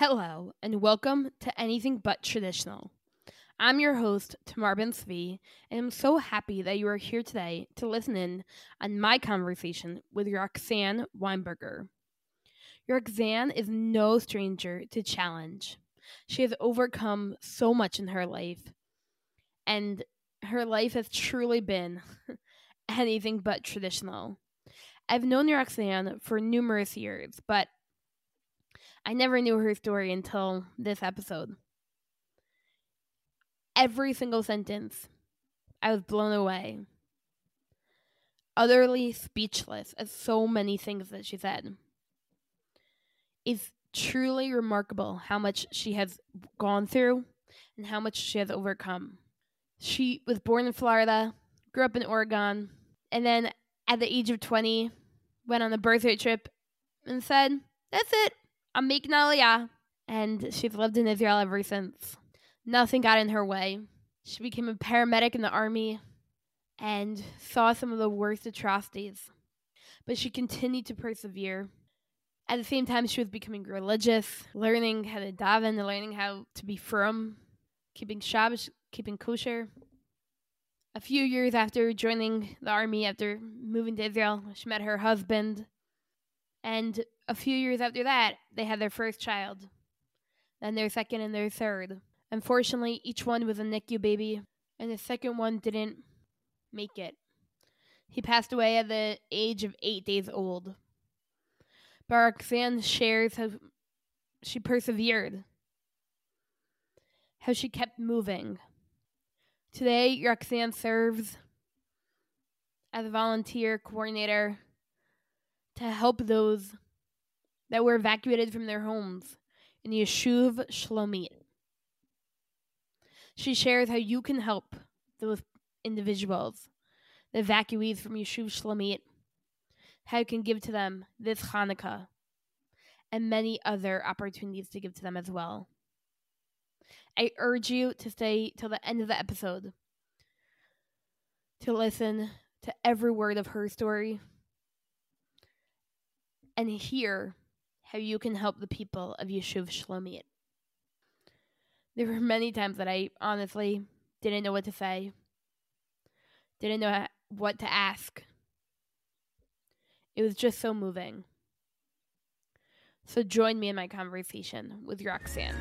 Hello, and welcome to Anything But Traditional. I'm your host, Tamar Ben Zvi, and I'm so happy that you are here today to listen in on my conversation with Roxanne Weinberger. Roxanne is no stranger to challenge. She has overcome so much in her life, and her life has truly been anything but traditional. I've known Roxanne for numerous years, but I never knew her story until this episode. Every single sentence, I was blown away. Utterly speechless at so many things that she said. It's truly remarkable how much she has gone through and how much she has overcome. She was born in Florida, grew up in Oregon, and then at the age of 20, went on a birthday trip and said, That's it. Aliyah. And she's lived in Israel ever since. Nothing got in her way. She became a paramedic in the army and saw some of the worst atrocities. But she continued to persevere. At the same time, she was becoming religious, learning how to daven, learning how to be frum, keeping Shabbos, keeping kosher. A few years after joining the army, after moving to Israel, she met her husband. And a few years after that, they had their first child, then their second and their third. Unfortunately, each one was a NICU baby, and the second one didn't make it. He passed away at the age of eight days old. But Roxanne shares how she persevered, how she kept moving. Today, Roxanne serves as a volunteer coordinator to help those that were evacuated from their homes in Yishuv Shlomit. She shares how you can help those individuals, the evacuees from Yishuv Shlomit, how you can give to them this Hanukkah, and many other opportunities to give to them as well. I urge you to stay till the end of the episode to listen to every word of her story and hear how you can help the people of Yishuv Shlomit. There were many times that I honestly didn't know what to say, didn't know what to ask. It was just so moving. So join me in my conversation with Roxanne.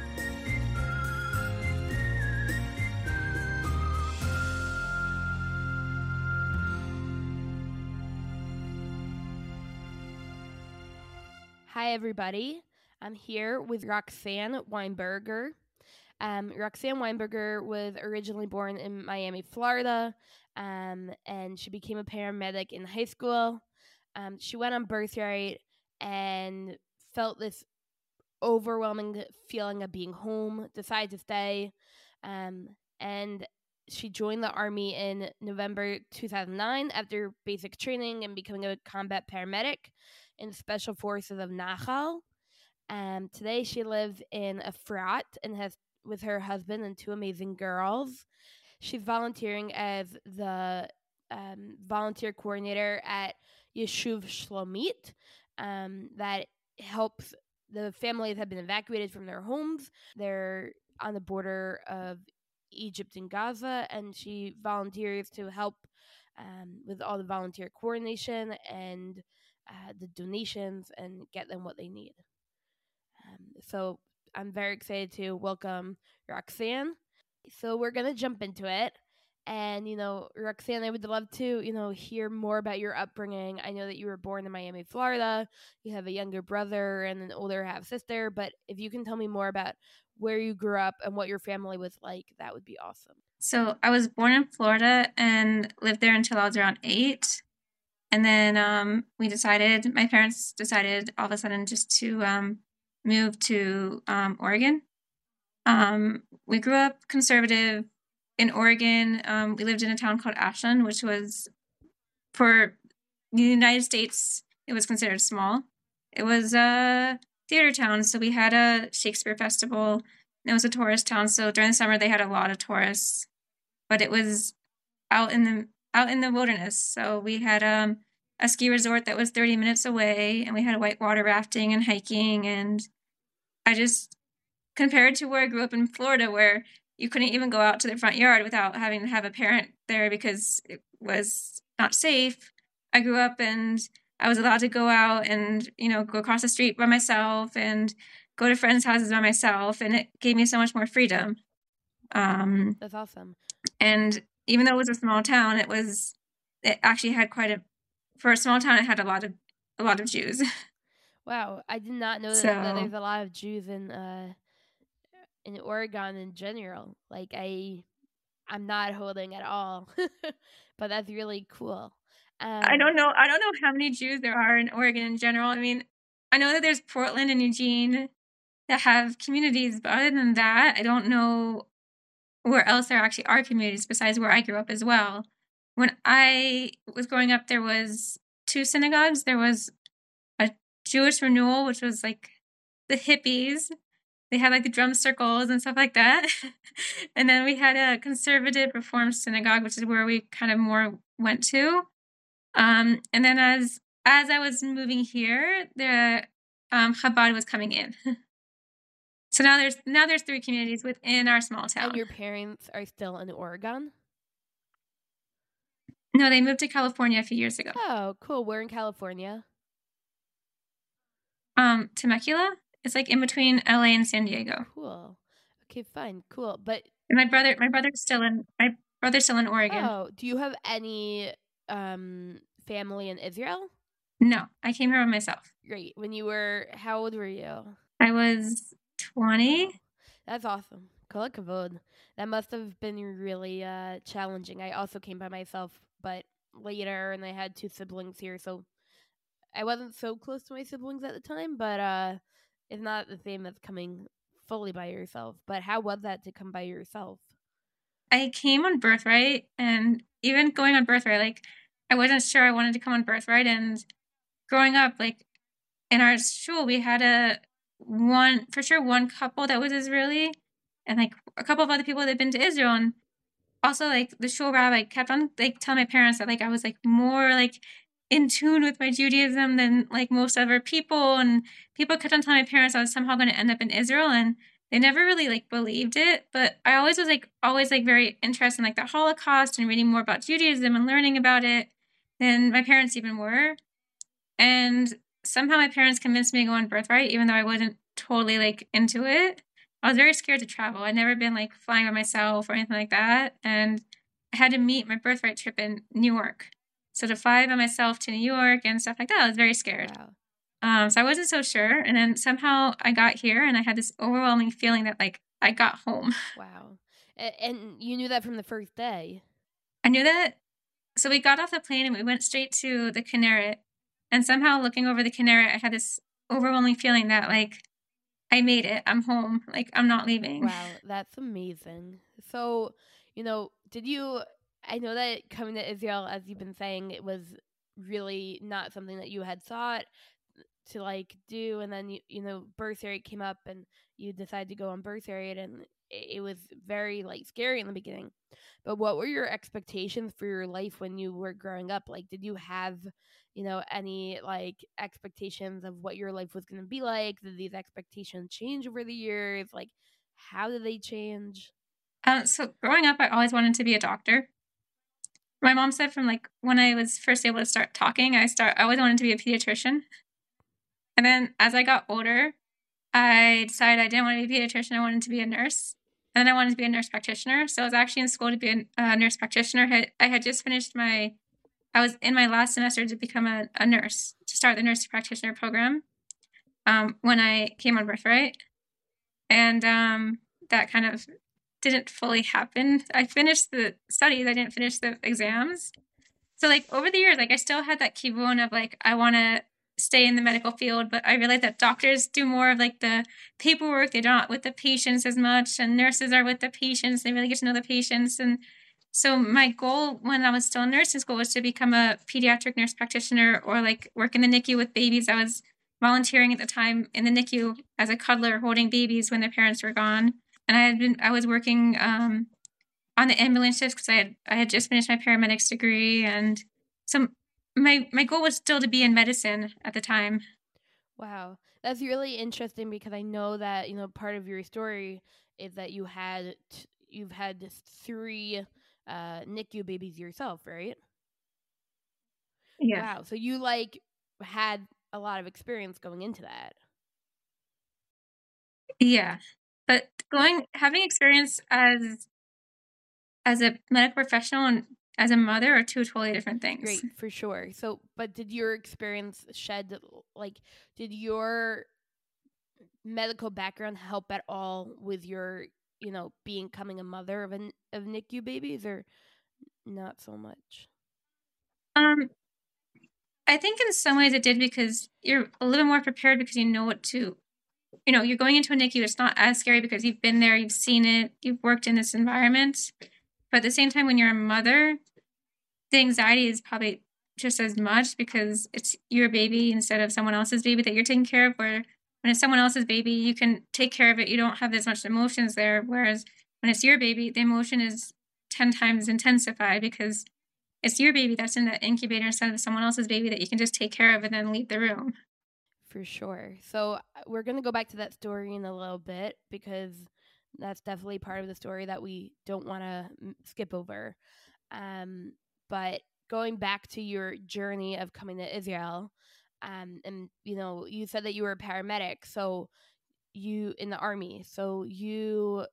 Hi, everybody. I'm here with Roxanne Weinberger. Um, Roxanne Weinberger was originally born in Miami, Florida, um, and she became a paramedic in high school. Um, she went on birthright and felt this overwhelming feeling of being home, decided to stay, um, and she joined the army in November 2009 after basic training and becoming a combat paramedic in Special Forces of Nachal. Um, today she lives in Efrat and has with her husband and two amazing girls. She's volunteering as the um, volunteer coordinator at Yishuv Shlomit um, that helps the families have been evacuated from their homes. They're on the border of Egypt and Gaza, and she volunteers to help um, with all the volunteer coordination and uh, the donations and get them what they need. Um, so I'm very excited to welcome Roxanne. So we're gonna jump into it. And you know, Roxanne, I would love to you know hear more about your upbringing. I know that you were born in Miami, Florida. You have a younger brother and an older half sister. But if you can tell me more about where you grew up and what your family was like, that would be awesome. So I was born in Florida and lived there until I was around eight. And then um, we decided, my parents decided all of a sudden just to um, move to um, Oregon. Um, we grew up conservative in Oregon. Um, we lived in a town called Ashland, which was for the United States, it was considered small. It was a theater town, so we had a Shakespeare festival. It was a tourist town, so during the summer they had a lot of tourists. But it was out in the out in the wilderness. So we had um, a ski resort that was 30 minutes away, and we had whitewater rafting and hiking. And I just compared to where I grew up in Florida, where you couldn't even go out to the front yard without having to have a parent there because it was not safe. I grew up and I was allowed to go out and, you know, go across the street by myself and go to friends' houses by myself. And it gave me so much more freedom. Um, That's awesome. And even though it was a small town, it was, it actually had quite a, for a small town, it had a lot of, a lot of Jews. Wow. I did not know so, that, that there's a lot of Jews in, uh, in Oregon in general. Like I, I'm not holding at all, but that's really cool. Um, I don't know. I don't know how many Jews there are in Oregon in general. I mean, I know that there's Portland and Eugene that have communities, but other than that, I don't know where else there actually are communities besides where I grew up as well. When I was growing up, there was two synagogues. There was a Jewish renewal, which was like the hippies. They had like the drum circles and stuff like that. and then we had a conservative reform synagogue, which is where we kind of more went to. Um, and then as as I was moving here, the um, Chabad was coming in. so now there's now there's three communities within our small town. And your parents are still in Oregon. No, they moved to California a few years ago. Oh, cool. We're in California? Um, Temecula. It's like in between LA and San Diego. Cool. Okay, fine, cool. But and my brother, my brother's still in my brother's still in Oregon. Oh, do you have any um family in Israel? No, I came here by myself. Great. When you were, how old were you? I was 20. That's awesome. Kol kavod. That must have been really uh, challenging. I also came by myself, but later, and I had two siblings here, so I wasn't so close to my siblings at the time, but uh, it's not the same as coming fully by yourself. But how was that to come by yourself? I came on birthright, and even going on birthright, like I wasn't sure I wanted to come on birthright. And growing up, like in our school, we had a one for sure one couple that was Israeli, and like a couple of other people that had been to Israel. And also, like the shul rabbi kept on like telling my parents that like I was like more like in tune with my Judaism than like most other people. And people kept on telling my parents I was somehow going to end up in Israel. And they never really like believed it. But I always was like, always like very interested in like the Holocaust and reading more about Judaism and learning about it than my parents even were. And somehow my parents convinced me to go on birthright, even though I wasn't totally like into it. I was very scared to travel. I'd never been like flying by myself or anything like that. And I had to meet my birthright trip in New York. So to fly by myself to New York and stuff like that, I was very scared. Wow. Um, so I wasn't so sure. And then somehow I got here and I had this overwhelming feeling that like I got home. Wow. And you knew that from the first day. I knew that. So we got off the plane and we went straight to the Kinneret. And somehow looking over the Kinneret, I had this overwhelming feeling that like I made it. I'm home. Like I'm not leaving. Wow, that's amazing. So, you know, did you I know that coming to Israel, as you've been saying, it was really not something that you had thought to like do and then you, you know birthright came up and you decided to go on birth birthright and it, it was very like scary in the beginning but what were your expectations for your life when you were growing up like did you have you know any like expectations of what your life was going to be like did these expectations change over the years like how did they change um, so growing up i always wanted to be a doctor my mom said from like when I was first able to start talking, I start I always wanted to be a pediatrician. And then as I got older, I decided I didn't want to be a pediatrician. I wanted to be a nurse. And then I wanted to be a nurse practitioner. So I was actually in school to be a, a nurse practitioner. I had just finished my, I was in my last semester to become a, a nurse, to start the nurse practitioner program um, when I came on Birthright. And um, that kind of didn't fully happen. I finished the studies, I didn't finish the exams. So like over the years, like I still had that kivun of like I want to stay in the medical field, but I realized that doctors do more of like the paperwork. They're not with the patients as much, and nurses are with the patients. They really get to know the patients. And so my goal when I was still in nursing school was to become a pediatric nurse practitioner or like work in the NICU with babies. I was volunteering at the time in the NICU as a cuddler, holding babies when their parents were gone and I had been I was working um, on the ambulance shift because I had I had just finished my paramedics degree, and so my my goal was still to be in medicine at the time. Wow, That's really interesting because I know that you know part of your story is that you had t- you've had three uh, NICU babies yourself, right? Yeah. Wow. So you like had a lot of experience going into that. Yeah. But going having experience as as a medical professional and as a mother are two totally different things. Great, for sure. So, but did your experience shed like did your medical background help at all with your, you know, becoming a mother of an of NICU babies or not so much? Um I think in some ways it did because you're a little more prepared because you know what to you know, you're going into a NICU, it's not as scary because you've been there, you've seen it, you've worked in this environment. But at the same time, when you're a mother, the anxiety is probably just as much because it's your baby instead of someone else's baby that you're taking care of. Where when it's someone else's baby, you can take care of it. You don't have as much emotions there. Whereas when it's your baby, the emotion is 10 times intensified because it's your baby that's in the incubator instead of someone else's baby that you can just take care of and then leave the room. For sure. So uh, we're going to go back to that story in a little bit because that's definitely part of the story that we don't want to skip over. Um, but going back to your journey of coming to Israel, um, and you know, you said that you were a paramedic, so you in the army. So you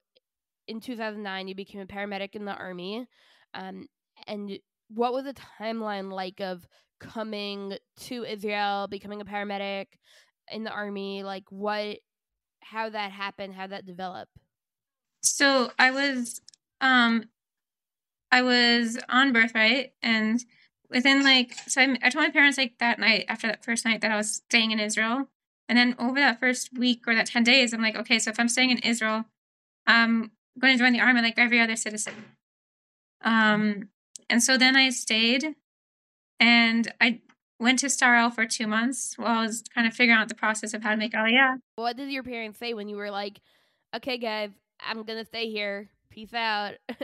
in 2009 you became a paramedic in the army. Um, and what was the timeline like of coming to Israel, becoming a paramedic in the army? Like what how that happened, how that developed? So I was um I was on birthright and within like so I, I told my parents like that night after that first night that I was staying in Israel. And then over that first week or that 10 days, I'm like, okay, so if I'm staying in Israel, I'm going to join the army like every other citizen. Um, and so then I stayed and I went to Sarel for two months while I was kind of figuring out the process of how to make Aliyah. What did your parents say when you were like, okay, guys, I'm going to stay here. Peace out.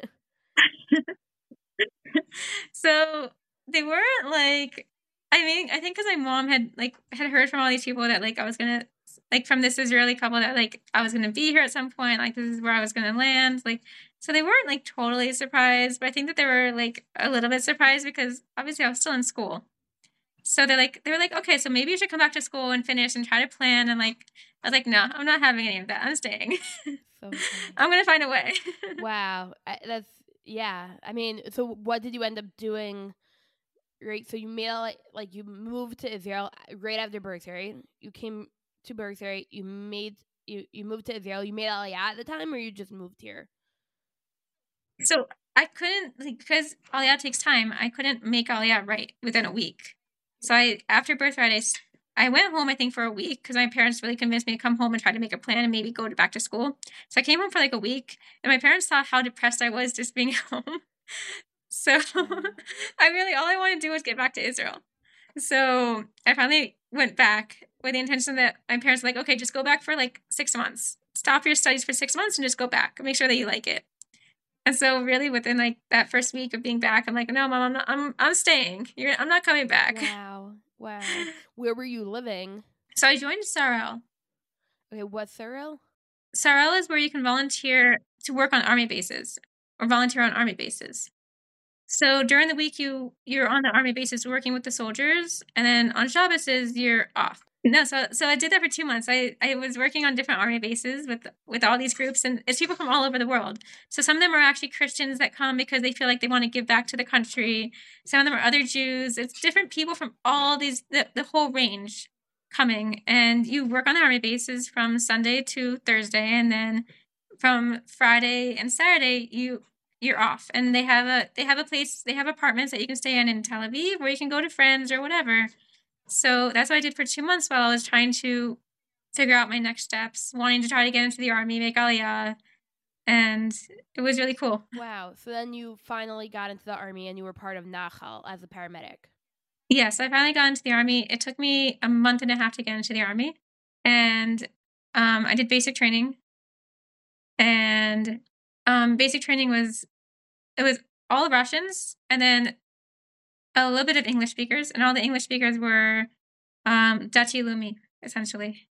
so they weren't like I mean, I think because my mom had like had heard from all these people that like I was gonna like from this Israeli couple that like I was gonna be here at some point, like this is where I was gonna land, like so they weren't like totally surprised, but I think that they were like a little bit surprised because obviously I was still in school. So they're like they were like, okay, so maybe you should come back to school and finish and try to plan and like I was like, no, I'm not having any of that. I'm staying. So I'm gonna find a way. wow, that's yeah. I mean, so what did you end up doing? Right, so you made like like you moved to Israel uh, right after birth, right? You came to birth, right? You made you you moved to Israel. You made Aliyah at the time, or you just moved here? So I couldn't like because Aliyah takes time. I couldn't make Aliyah right within a week. So I after birthright, I I went home, I think, for a week because my parents really convinced me to come home and try to make a plan and maybe go to back to school. So I came home for like a week, and my parents saw how depressed I was just being home. So I really, all I wanted to do was get back to Israel. So I finally went back with the intention that my parents were like, okay, just go back for like six months. Stop your studies for six months and just go back. Make sure that you like it. And so, really, within like that first week of being back, I'm like, no, mom, I'm not, I'm, I'm staying. You're, I'm not coming back. Wow. Wow. Where were you living? So I joined Sarel. Okay, what's Sarel? Sarel is where you can volunteer to work on army bases or volunteer on army bases. So during the week you you're on the army bases working with the soldiers, and then on Shabbos is you're off. No, so so I did that for two months. I, I was working on different army bases with with all these groups, and it's people from all over the world. So some of them are actually Christians that come because they feel like they want to give back to the country. Some of them are other Jews. It's different people from all these the, the whole range coming, and you work on the army bases from Sunday to Thursday, and then from Friday and Saturday you you're off and they have a they have a place they have apartments that you can stay in in Tel Aviv where you can go to friends or whatever so that's what I did for two months while I was trying to figure out my next steps, wanting to try to get into the army, make Aliyah. And it was really cool. Wow. So then you finally got into the army and you were part of Nachal as a paramedic. Yes, I finally got into the army. It took me a month and a half to get into the army. And um, I did basic training. And um, basic training was, it was all Russians and then a little bit of English speakers, and all the English speakers were um, Dati Leumi, essentially.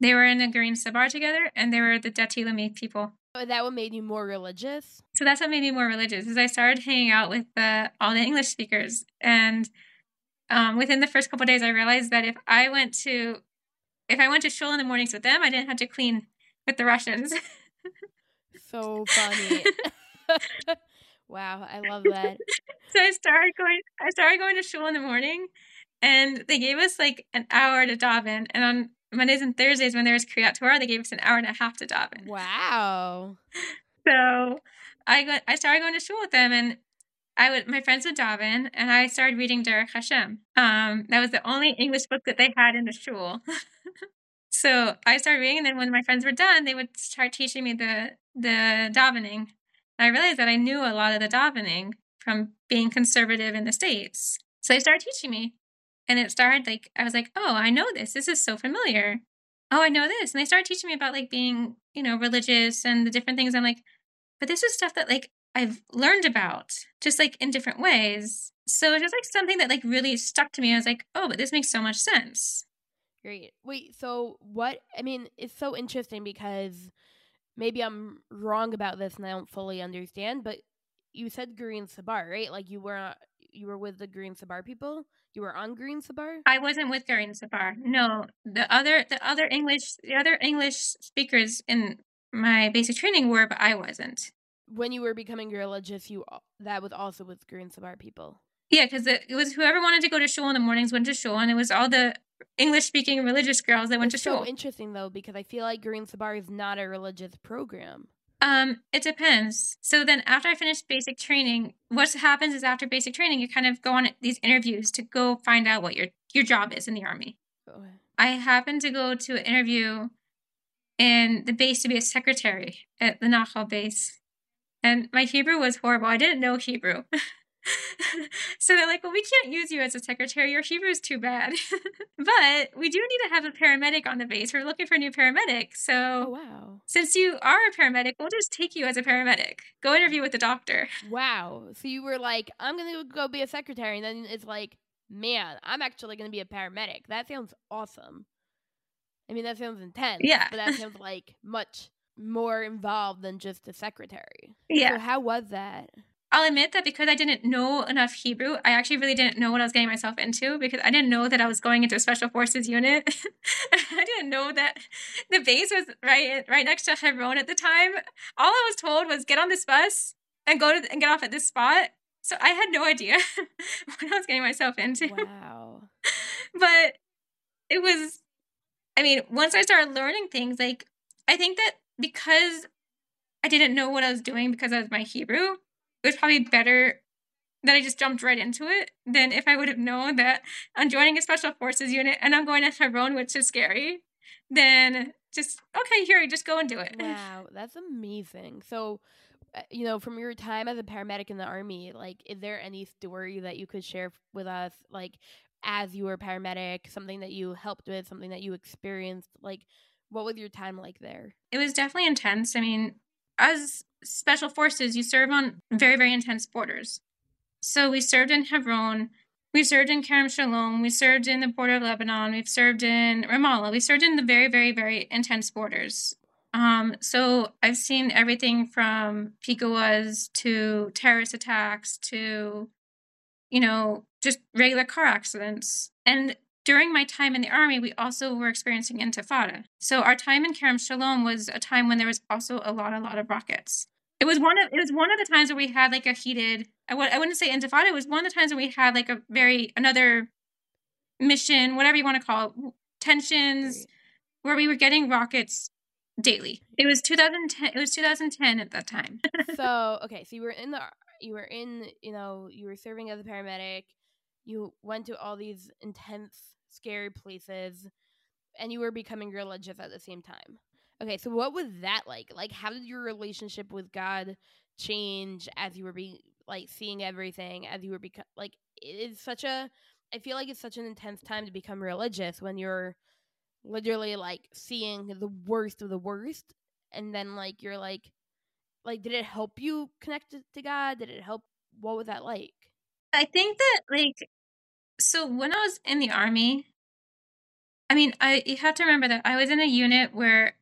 They were in a Garin Tzabar together, and they were the Dati Leumi people. Oh, that what made you more religious? So that's what made me more religious. Is I started hanging out with the all the English speakers, and um, within the first couple days, I realized that if I went to if I went to shul in the mornings with them, I didn't have to clean with the Russians. so funny. wow, I love that. so I started going. I started going to shul in the morning, and they gave us like an hour to daven, and on Mondays and Thursdays when there was Kriyat Torah, they gave us an hour and a half to daven. Wow. So I got I started going to shul with them, and I would my friends would daven, and I started reading Derech Hashem. Um, that was the only English book that they had in the shul. So I started reading, and then when my friends were done, they would start teaching me the the davening. And I realized that I knew a lot of the davening from being conservative in the states. So they started teaching me, and it started like I was like, oh, I know this. This is so familiar. Oh, I know this. And they started teaching me about like being, you know, religious and the different things. I'm like, but this is stuff that like I've learned about just like in different ways. So it's just like something that like really stuck to me. I was like, oh, but this makes so much sense. Great. Wait, so what? I mean, it's so interesting because maybe I'm wrong about this and I don't fully understand, but you said Garin Tzabar, right? Like you were you were with the Garin Tzabar people. You were on Garin Tzabar. I wasn't with Garin Tzabar. No, the other the other English the other English speakers in my basic training were, but I wasn't when you were becoming religious, you that was also with Garin Tzabar people. Yeah, because it, it, was whoever wanted to go to shul in the mornings went to shul, and it was all the English-speaking religious girls that went it's to shul. So interesting though, because I feel like Garin Tzabar is not a religious program. Um, it depends. So then, after I finished basic training, what happens is after basic training, you kind of go on these interviews to go find out what your your job is in the army. Okay. I happened to go to an interview in the base to be a secretary at the Nachal base and my Hebrew was horrible. I didn't know Hebrew. so they're like, well, we can't use you as a secretary. Your Hebrew is too bad. but we do need to have a paramedic on the base. We're looking for a new paramedic. So oh, wow. since you are a paramedic, we'll just take you as a paramedic. Go interview with the doctor. Wow. So you were like, I'm going to go be a secretary. And then it's like, man, I'm actually going to be a paramedic. That sounds awesome. I mean, that sounds intense. Yeah. But that sounds like much more involved than just a secretary. Yeah. So how was that? I'll admit that because I didn't know enough Hebrew, I actually really didn't know what I was getting myself into because I didn't know that I was going into a special forces unit. I didn't know that the base was right right next to Hebron at the time. All I was told was get on this bus and go to and get off at this spot. So I had no idea what I was getting myself into. Wow. but it was I mean, once I started learning things, like I think that because I didn't know what I was doing because of my Hebrew, it was probably better that I just jumped right into it than if I would have known that I'm joining a special forces unit and I'm going to Hebron, which is scary. Then just okay, here, just go and do it. Wow, that's amazing. So, uh, you know, from your time as a paramedic in the army, like, is there any story that you could share with us, like, as you were a paramedic, something that you helped with, something that you experienced, like? What was your time like there? It was definitely intense. I mean, as special forces, you serve on very, very intense borders. So we served in Hebron, we served in Kerem Shalom, we served in the border of Lebanon, we've served in Ramallah, we served in the very, very, very intense borders. Um, so I've seen everything from pikuas to terrorist attacks to, you know, just regular car accidents. And during my time in the army, we also were experiencing intifada. So our time in Kerem Shalom was a time when there was also a lot, a lot of rockets. It was one of it was one of the times where we had like a heated. I w- I wouldn't say intifada. It was one of the times when we had like a very another mission, whatever you want to call it, tensions, where we were getting rockets daily. It was 2010. It was 2010 at that time. so okay, so you were in the you were in you know you were serving as a paramedic. You went to all these intense scary places, and you were becoming religious at the same time. Okay, so what was that like? Like, how did your relationship with God change as you were being like seeing everything as you were become like it is such a I feel like it's such an intense time to become religious when you're literally like seeing the worst of the worst and then like you're like like did it help you connect to God? Did it help what was that like? I think that like so when I was in the army, I mean, I you have to remember that I was in a unit where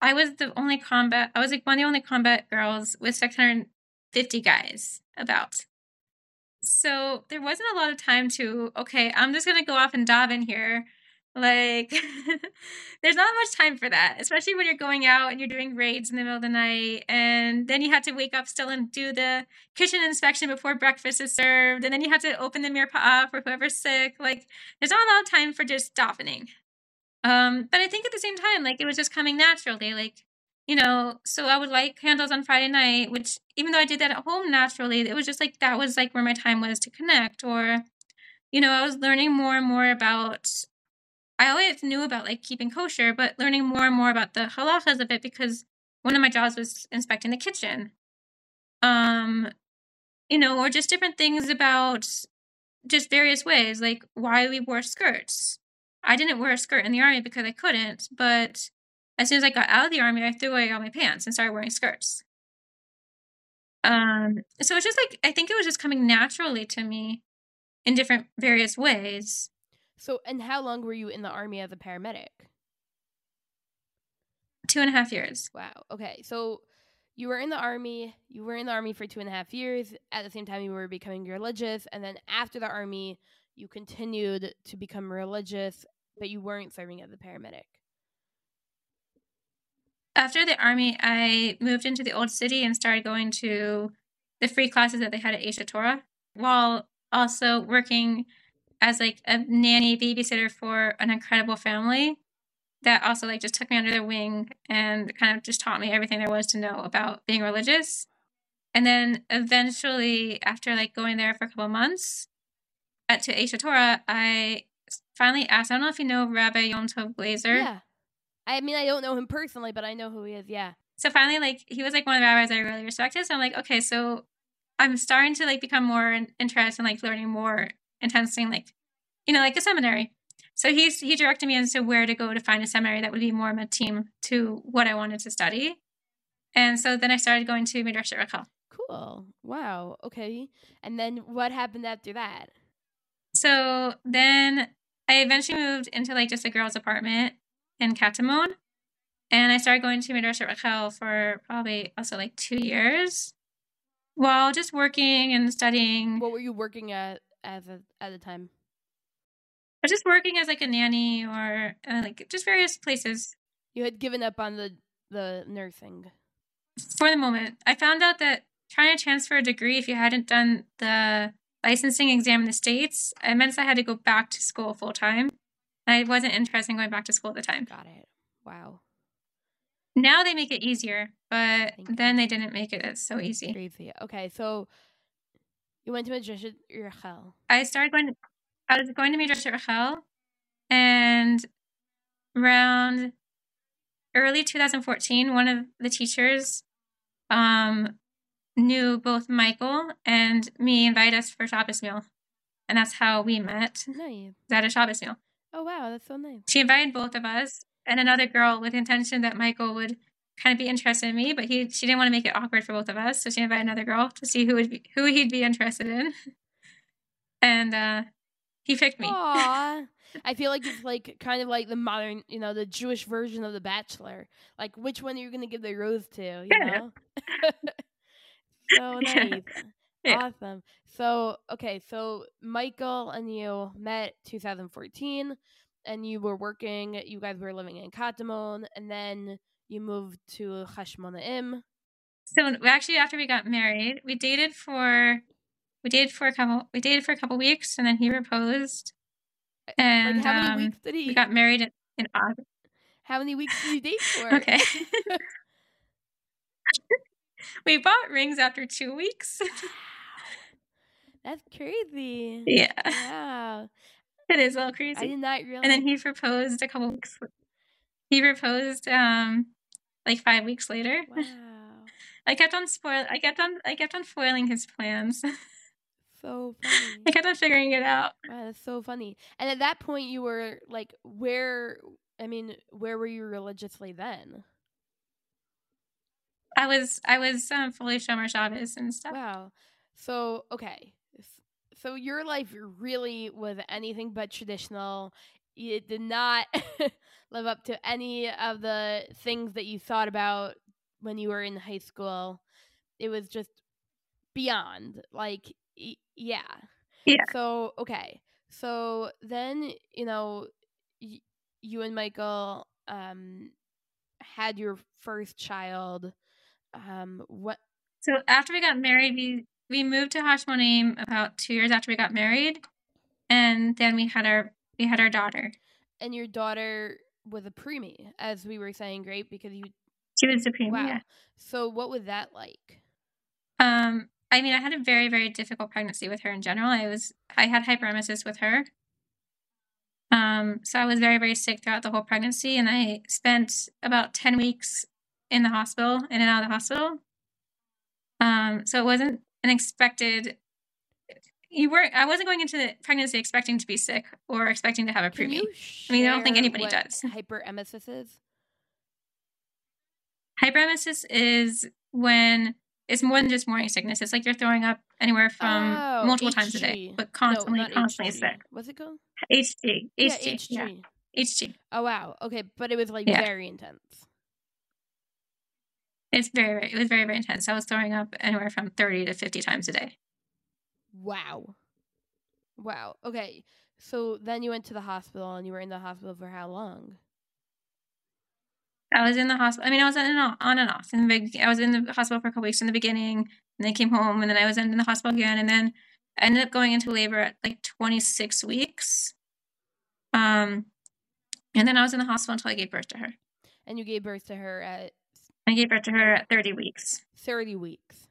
I was the only combat. I was like one of the only combat girls with 650 guys about. So there wasn't a lot of time to okay. I'm just gonna go off and daven here like, there's not much time for that, especially when you're going out and you're doing raids in the middle of the night. And then you have to wake up still and do the kitchen inspection before breakfast is served. And then you have to open the mirpa for whoever's sick. Like, there's not a lot of time for just davening. Um, but I think at the same time, like, it was just coming naturally. Like, you know, so I would light candles on Friday night, which even though I did that at home naturally, it was just like that was like where my time was to connect. Or, you know, I was learning more and more about I always knew about like keeping kosher, but learning more and more about the halachas of it because one of my jobs was inspecting the kitchen. Um, you know, or just different things about just various ways, like why we wore skirts. I didn't wear a skirt in the army because I couldn't, but as soon as I got out of the army, I threw away all my pants and started wearing skirts. Um, so it's just like I think it was just coming naturally to me in different various ways. So, and how long were you in the army as a paramedic? Two and a half years. Wow. Okay. So you were in the army. You were in the army for two and a half years. At the same time, you were becoming religious. And then after the army, you continued to become religious, but you weren't serving as a paramedic. After the army, I moved into the old city and started going to the free classes that they had at Aish Torah while also working as like a nanny babysitter for an incredible family that also like just took me under their wing and kind of just taught me everything there was to know about being religious. And then eventually, after like going there for a couple months at to Aish Torah, I finally asked. I don't know if you know Rabbi Yom Tov Glaser. Yeah, I mean I don't know him personally, but I know who he is. Yeah. So finally, like he was like one of the rabbis I really respected. So I'm like, okay, so I'm starting to like become more interested in like learning more intensely, like you know, like a seminary. So he's he directed me as to where to go to find a seminary that would be more of a team to what I wanted to study. And so then I started going to Midrash Rachel. Cool. Wow. Okay. And then what happened after that? So then I eventually moved into like just a girls' apartment in Katamon. And I started going to Midrash Rachel for probably also like two years while just working and studying. What were you working at as a, at the time? but just working as like a nanny or uh, like just various places. You had given up on the the nursing. For the moment, I found out that trying to transfer a degree if you hadn't done the licensing exam in the states, it meant I had to go back to school full time. I wasn't interested in going back to school at the time. Got it. Wow. Now they make it easier, but then they didn't make it so easy. Crazy. Okay, so you went to Midrash Rachel. I started going. I was going to Midrash Rachel, and around early 2014, one of the teachers um, knew both Michael and me, invited us for Shabbos meal, and that's how we met. Nice. At a Shabbos meal. Oh wow, that's so nice. She invited both of us and another girl with intention that Michael would kind of be interested in me, but he she didn't want to make it awkward for both of us, so she invited another girl to see who would be, who he'd be interested in. And uh, he picked me. Aww. I feel like it's like kind of like the modern, you know, the Jewish version of The Bachelor. Like, which one are you going to give the rose to? You know. so nice. Yeah. Awesome. So okay, so Michael and you met 2014, and you were working. You guys were living in Katamon, and then you moved to Hashmonaim. So actually, after we got married, we dated for we dated for a couple we dated for a couple weeks and then he proposed. And like how many um, weeks did he we got married in, in august how many weeks did you date for? Okay. We bought rings after two weeks. That's crazy. Yeah. Wow. It is a little crazy. I did not realize and then he proposed a couple weeks he proposed um like five weeks later wow I kept on spoil. I kept on. I kept on foiling his plans. so funny. I kept on figuring it out. Wow, that's so funny. And at that point, you were like, where? I mean, where were you religiously then? I was I was um, fully Shomer Shabbos and stuff. Wow. So okay, so your life really was anything but traditional. It did not live up to any of the things that you thought about when you were in high school. It was just beyond like y- yeah. Yeah. So, okay. So then, you know, y- you and Michael um had your first child. Um what So after we got married, we we moved to Hashmonaim about two years after we got married, and then we had our we had our daughter. and your daughter was a preemie, as we were saying, great because you She was the preemie. wow. Yeah. So what was that like? Um, I mean, I had a very very difficult pregnancy with her in general. I was I had hyperemesis with her. Um, so I was very very sick throughout the whole pregnancy, and I spent about ten weeks in the hospital, in and out of the hospital. Um, so it wasn't an expected. You were. I wasn't going into the pregnancy expecting to be sick or expecting to have a preemie. I mean, I don't think anybody what does. Hyperemesis is? Hyperemesis is when it's more than just morning sickness. It's like you're throwing up anywhere from Oh, multiple times a day, but constantly, no, constantly HG. sick. What's it called? HG, yeah, HG, HG. yeah, HG. Oh wow. Okay, but it was like Yeah. very intense. It's very, very, it was very, very intense. I was throwing up anywhere from thirty to fifty times a day. Wow. Wow. Okay. So then you went to the hospital and you were in the hospital for how long? I was in the hospital. I mean, I was and on and off. In the big, I was in the hospital for a couple weeks in the beginning, and then I came home, and then I was in the hospital again, and then I ended up going into labor at like 26 weeks. Um, and then I was in the hospital until I gave birth to her. And you gave birth to her at I gave birth to her at 30 weeks. 30 weeks.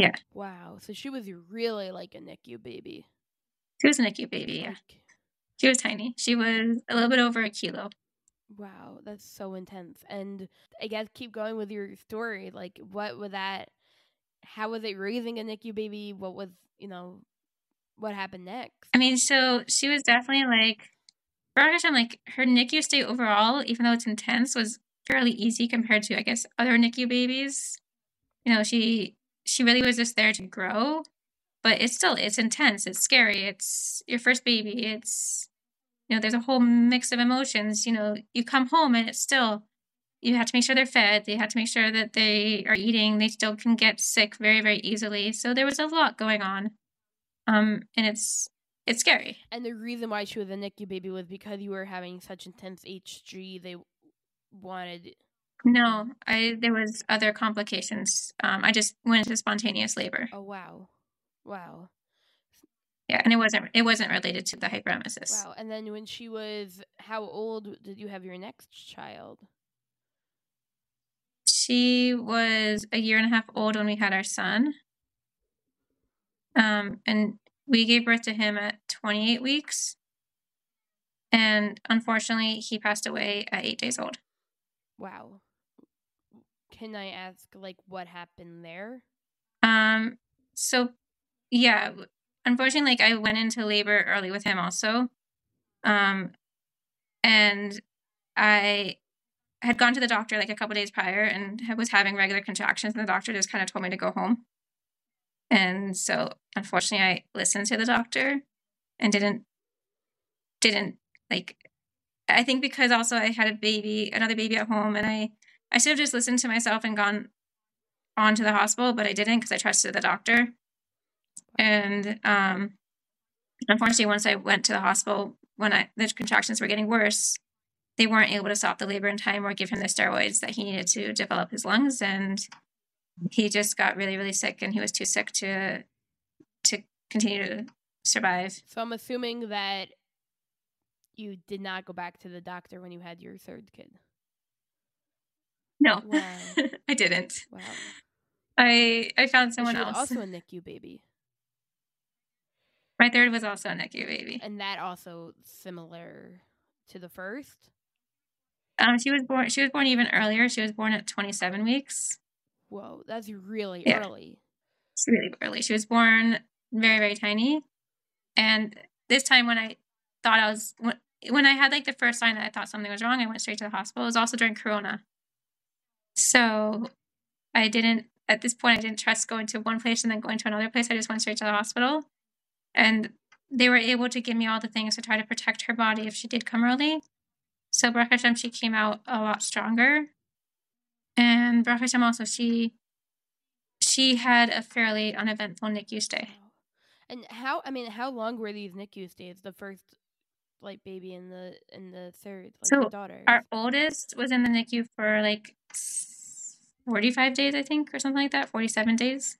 Yeah. Wow. So she was really like a NICU baby. She was a NICU baby. Yeah, she was tiny. She was a little bit over a kilo. wow, that's so intense. And I guess keep going with your story. Like, what was that? How was it raising a NICU baby? What was, you know, what happened next? I mean, so she was definitely like, for I'm like her NICU stay overall, even though it's intense, was fairly easy compared to I guess other NICU babies. You know, she she really was just there to grow, but it's still it's intense. It's scary. It's your first baby. It's you know, there's a whole mix of emotions. You know, you come home and it's still you have to make sure they're fed. They have to make sure that they are eating. They still can get sick very very easily. So there was a lot going on, um, and it's it's scary. And the reason why she was a NICU baby was because you were having such intense HG. They wanted. No, I there was other complications. Um, I just went into spontaneous labor. Oh wow, wow, Yeah, and it wasn't it wasn't related to the hyperemesis. wow. And then when she was, how old did you have your next child? She was a year and a half old when we had our son. Um, and we gave birth to him at 28 weeks. And unfortunately, he passed away at eight days old. Wow. Can I ask, like, what happened there? Um, so yeah, unfortunately, like I went into labor early with him also. Um, and I had gone to the doctor like a couple days prior and was having regular contractions, and the doctor just kind of told me to go home. And so, unfortunately, I listened to the doctor and didn't didn't like. I think because also I had a baby, another baby at home, and I I should have just listened to myself and gone on to the hospital, but I didn't because I trusted the doctor. And um, unfortunately, once I went to the hospital, when I the contractions were getting worse, they weren't able to stop the labor in time or give him the steroids that he needed to develop his lungs, and he just got really, really sick, and he was too sick to to continue to survive. So I'm assuming that you did not go back to the doctor when you had your third kid. No, Wow. I didn't. Wow. I I found someone else. also a NICU baby, My third was also a NICU baby. and that also similar to the first. Um, she was born. She was born even earlier. She was born at 27 weeks. Whoa, that's really Yeah. early. It's really early. She was born very, very tiny. And this time, when I thought I was when, when I had like the first sign that I thought something was wrong, I went straight to the hospital. It was also during Corona, so I didn't. At this point, I didn't trust going to one place and then going to another place. I just went straight to the hospital. And they were able to give me all the things to try to protect her body if she did come early. So Baruch she came out a lot stronger. And Baruch also, she she had a fairly uneventful NICU stay. And how? I mean, how long were these NICU stays? The first, like, baby and the and the third, like, so the daughter. Our oldest was in the NICU for like forty-five days, I think, or something like that. Forty-seven days.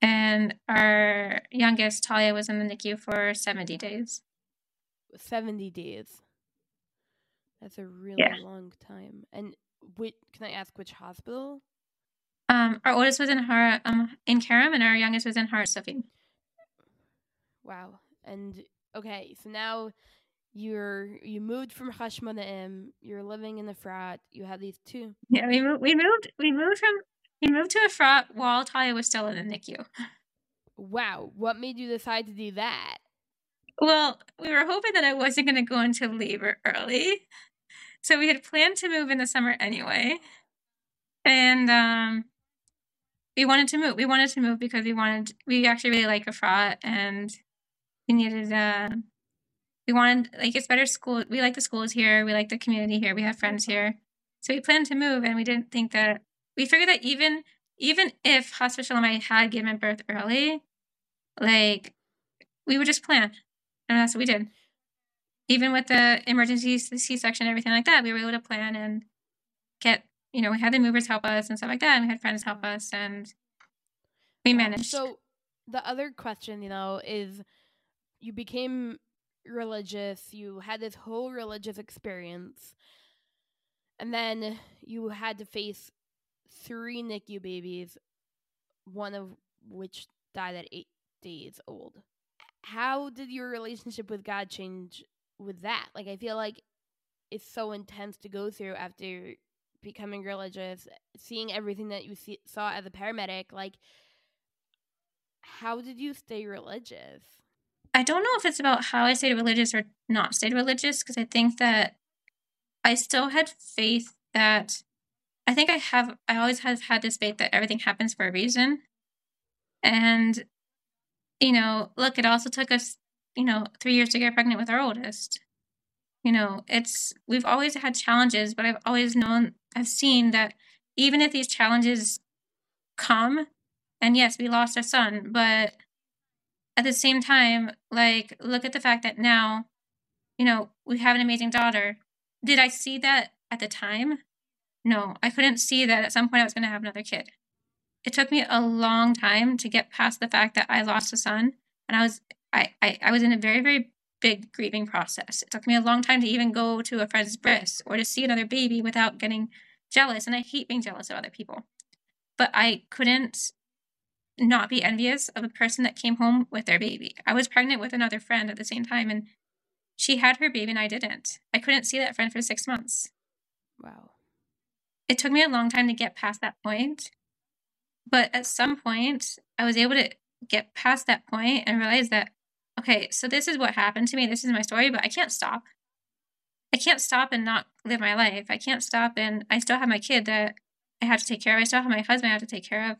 And our youngest, Talia, was in the NICU for seventy days. Seventy days. That's a really Yeah. long time. And which, can I ask which hospital? Um, our oldest was in Har um Ein Kerem, and our youngest was in Har Tzofim. Wow. And okay, so now you're you moved from Hashmonaim. You're living in Efrat. You have these two. Yeah, we moved. We moved. We moved from. We moved to Efrat while Talia was still in the NICU. Wow. What made you decide to do that? Well, we were hoping that I wasn't going to go into labor early, so we had planned to move in the summer anyway, and um, we wanted to move. We wanted to move because we wanted. We actually really like Efrat, and we needed. Uh, we wanted like it's better school. We like the schools here. We like the community here. We have friends here, so we planned to move, and we didn't think that. We figured that even even if Hospital and I had given birth early, like we would just plan, and that's what we did. Even with the emergency C section, everything like that, we were able to plan and get. You know, we had the movers help us and stuff like that, and we had friends help us, and we Wow. managed. So the other question, you know, is you became religious, you had this whole religious experience, and then you had to face three NICU babies, one of which died at eight days old. How did your relationship with God change with that? Like, I feel like it's so intense to go through after becoming religious, seeing everything that you see, saw as a paramedic. Like, how did you stay religious? I don't know if it's about how I stayed religious or not stayed religious because I think that I still had faith that I think I have I always have had this faith that everything happens for a reason. And you know, look, it also took us, you know, 3 years to get pregnant with our oldest. You know, it's we've always had challenges, but I've always known I've seen that even if these challenges come and yes, we lost our son, but at the same time, like, look at the fact that now, you know, we have an amazing daughter. Did I see that at the time? No, I couldn't see that at some point I was going to have another kid. It took me a long time to get past the fact that I lost a son, and I was I, I, I was in a very very big grieving process. It took me a long time to even go to a friend's bris or to see another baby without getting jealous, and I hate being jealous of other people. But I couldn't not be envious of a person that came home with their baby. I was pregnant with another friend at the same time, and she had her baby and I didn't. I couldn't see that friend for six months. Wow. It took me a long time to get past that point. But at some point, I was able to get past that point and realize that, okay, so this is what happened to me. This is my story, but I can't stop. I can't stop and not live my life. I can't stop and I still have my kid that I have to take care of. I still have my husband I have to take care of.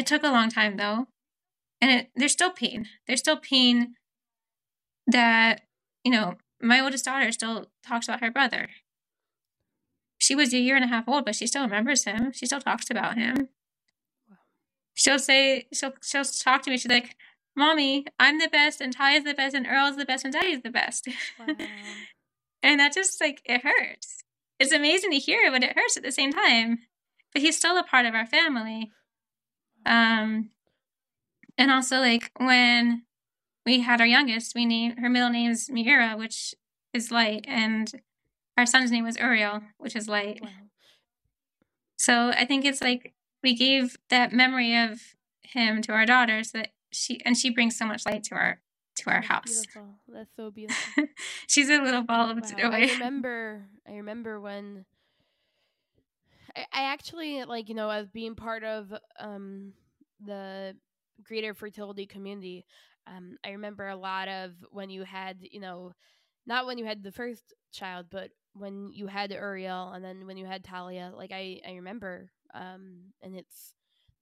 It took a long time though. And it, there's still pain. There's still pain that, you know, my oldest daughter still talks about her brother. She was a year and a half old, but she still remembers him. She still talks about him. She'll say, she'll, she'll talk to me. She's like, Mommy, I'm the best, and Ty is the best, and Earl is the best, and Daddy is the best. Wow. and that just like, it hurts. It's amazing to hear, but it hurts at the same time. But he's still a part of our family. Um, and also like when we had our youngest, we named her middle name is Meira, which is light, and our son's name was Uriel, which is light. wow. So I think it's like we gave that memory of him to our daughters so that she and she brings so much light to our to our That's house. Beautiful. That's so beautiful. She's a little ball of Wow, joy. I remember. I remember when. I, actually like you know as being part of um the greater fertility community. Um, I remember a lot of when you had you know, not when you had the first child, but when you had Uriel and then when you had Talia. Like I I remember. Um, and it's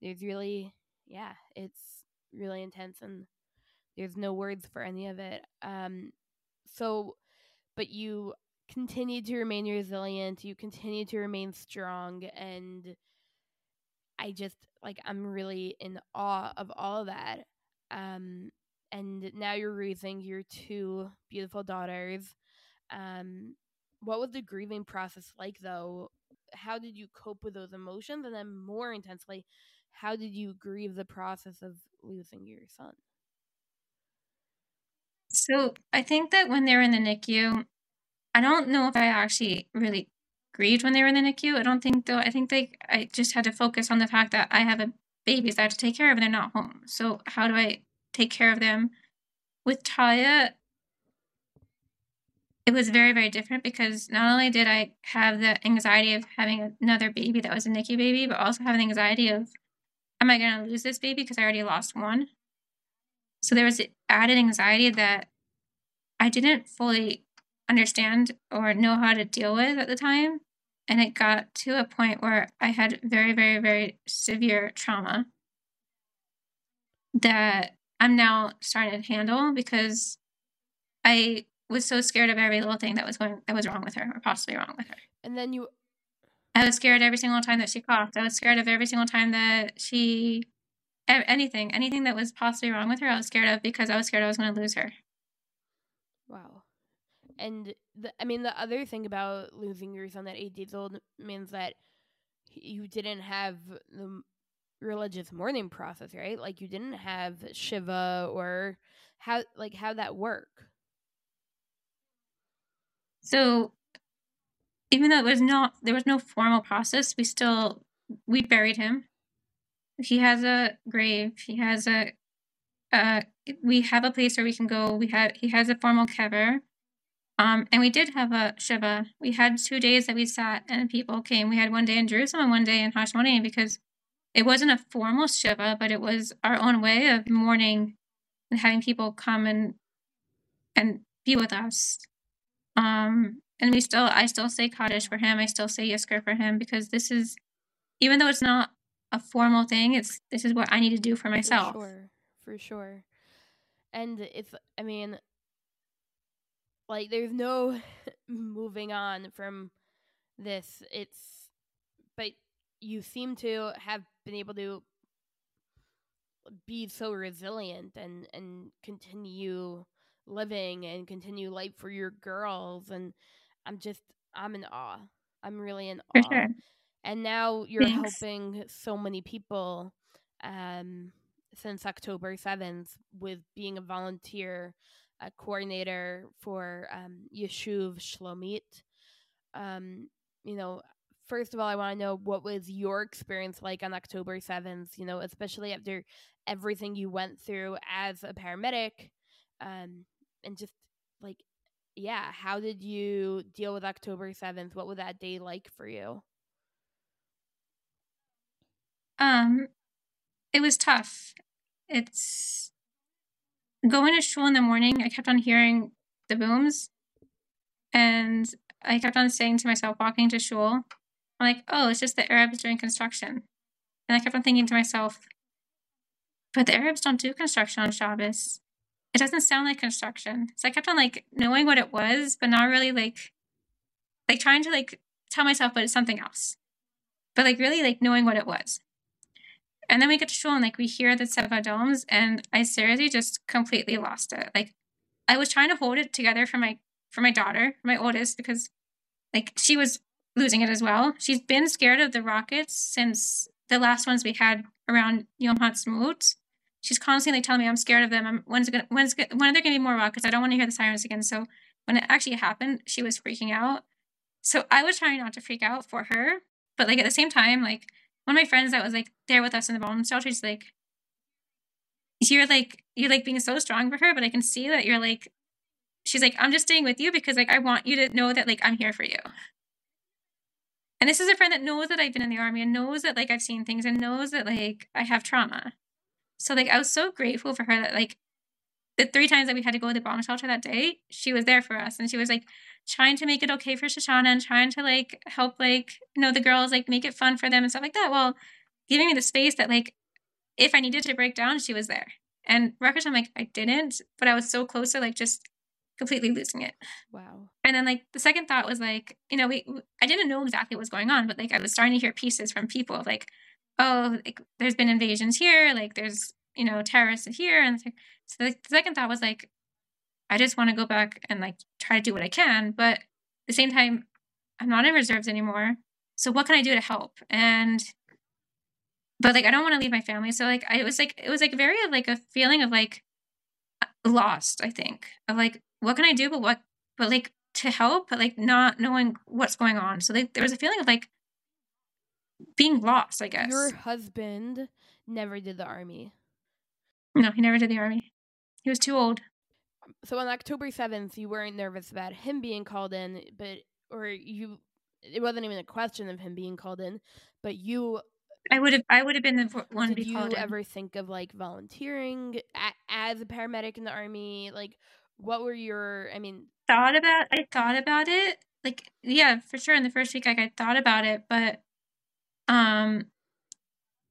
there's really yeah it's really intense and there's no words for any of it. Um, so, but you continue to remain resilient. You continue to remain strong, and I just like I'm really in awe of all of that. Um, and now you're raising your two beautiful daughters. Um, what was the grieving process like, though? How did you cope with those emotions, and then more intensely, how did you grieve the process of losing your son? So I think that when they're in the NICU, I don't know if I actually really grieved when they were in the NICU. I don't think though. I think they I just had to focus on the fact that I have a babies I have to take care of and they're not home. So how do I take care of them? With Taya, it was very, very different because not only did I have the anxiety of having another baby that was a NICU baby, but also having the anxiety of, am I going to lose this baby because I already lost one? So there was added anxiety that I didn't fully understand or know how to deal with at the time. And it got to a point where I had very, very, very severe trauma that I'm now starting to handle because I was so scared of every little thing that was going that was wrong with her or possibly wrong with her. And then you I was scared every single time that she coughed. I was scared of every single time that she anything, anything that was possibly wrong with her, I was scared of because I was scared I was going to lose her. Wow. And the, I mean, the other thing about losing your son at eight days old means that you didn't have the religious mourning process, right? Like you didn't have Shiva or how, like how that work. So, even though it was not, there was no formal process. We still we buried him. He has a grave. He has a. Uh, we have a place where we can go. We have he has a formal kever um, and we did have a Shiva. We had two days that we sat and people came. We had one day in Jerusalem and one day in Hashmonaim because it wasn't a formal Shiva, but it was our own way of mourning and having people come and and be with us. Um, and we still, I still say Kaddish for him. I still say Yizkor for him because this is, even though it's not a formal thing, it's this is what I need to do for myself. For sure, for sure. And if I mean, like there's no moving on from this. It's but you seem to have been able to be so resilient and and continue living and continue life for your girls and I'm just I'm in awe. I'm really in awe. Sure. And now you're Thanks. helping so many people um since October 7th with being a volunteer a coordinator for um, Yishuv Shlomit. Um, you know, first of all, I want to know what was your experience like on October 7th, you know, especially after everything you went through as a paramedic. Um, and just like, yeah, how did you deal with October 7th? What was that day like for you? Um, it was tough. It's going to shul in the morning, I kept on hearing the booms, and I kept on saying to myself, walking to shul, I'm like, oh, it's just the Arabs doing construction. And I kept on thinking to myself, but the Arabs don't do construction on Shabbos. It doesn't sound like construction. So I kept on like knowing what it was, but not really like like trying to like tell myself, but it's something else. But like really like knowing what it was. And then we get to shul and like we hear the Tzeva Adoms, and I seriously just completely lost it. Like I was trying to hold it together for my for my daughter, my oldest, because like she was losing it as well. She's been scared of the rockets since the last ones we had around Yom Ha'atzmaut. She's constantly telling me I'm scared of them. I'm, when's it gonna, when's it, when are there gonna be more rockets? I don't want to hear the sirens again. So when it actually happened, she was freaking out. So I was trying not to freak out for her, but like at the same time, like one of my friends that was like there with us in the bomb shelter, she's like, you're like you're like being so strong for her, but I can see that you're like she's like, I'm just staying with you because like I want you to know that like I'm here for you. And this is a friend that knows that I've been in the army and knows that like I've seen things and knows that like I have trauma. So like I was so grateful for her that like the three times that we had to go to the bomb shelter that day, she was there for us and she was like, trying to make it okay for Shoshana and trying to like help like you know the girls like make it fun for them and stuff like that. Well, giving me the space that like if I needed to break down, she was there. And records, I'm like, I didn't, but I was so close to like just completely losing it. Wow. And then like the second thought was like, you know, we I didn't know exactly what was going on, but like I was starting to hear pieces from people of like, oh, like there's been invasions here, like there's you know terrorists here, and so like, the second thought was like, I just want to go back and like try to do what I can, but at the same time, I'm not in reserves anymore. So what can I do to help? And but like I don't want to leave my family, so like I was like it was like very like a feeling of like lost. I think of like what can I do, but what but like to help, but like not knowing what's going on. So like there was a feeling of like being lost. I guess Your husband never did the army. no, he never did the army. He was too old. So on October 7th, you weren't nervous about him being called in, but or you it wasn't even a question of him being called in, but you I would have I would have been the one to did be you called in. ever think of like volunteering as a paramedic in the army? Like what were your I mean, thought about I thought about it. Like yeah, for sure in the first week like I thought about it, but um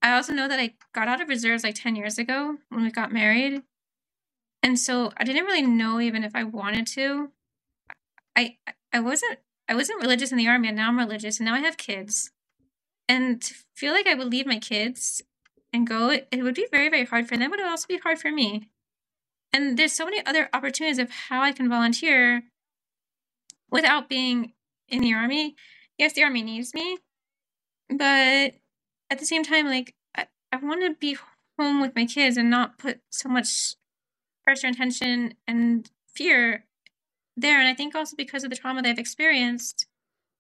I also know that I got out of reserves like 10 years ago when we got married. And so I didn't really know even if I wanted to. I I wasn't I wasn't religious in the army and now I'm religious and now I have kids. And to feel like I would leave my kids and go, it, would be very, very hard for them, but it would also be hard for me. And there's so many other opportunities of how I can volunteer without being in the army. Yes, the army needs me, but at the same time, like I, I want to be home with my kids and not put so much pressure and tension and fear there. And I think also because of the trauma that I've experienced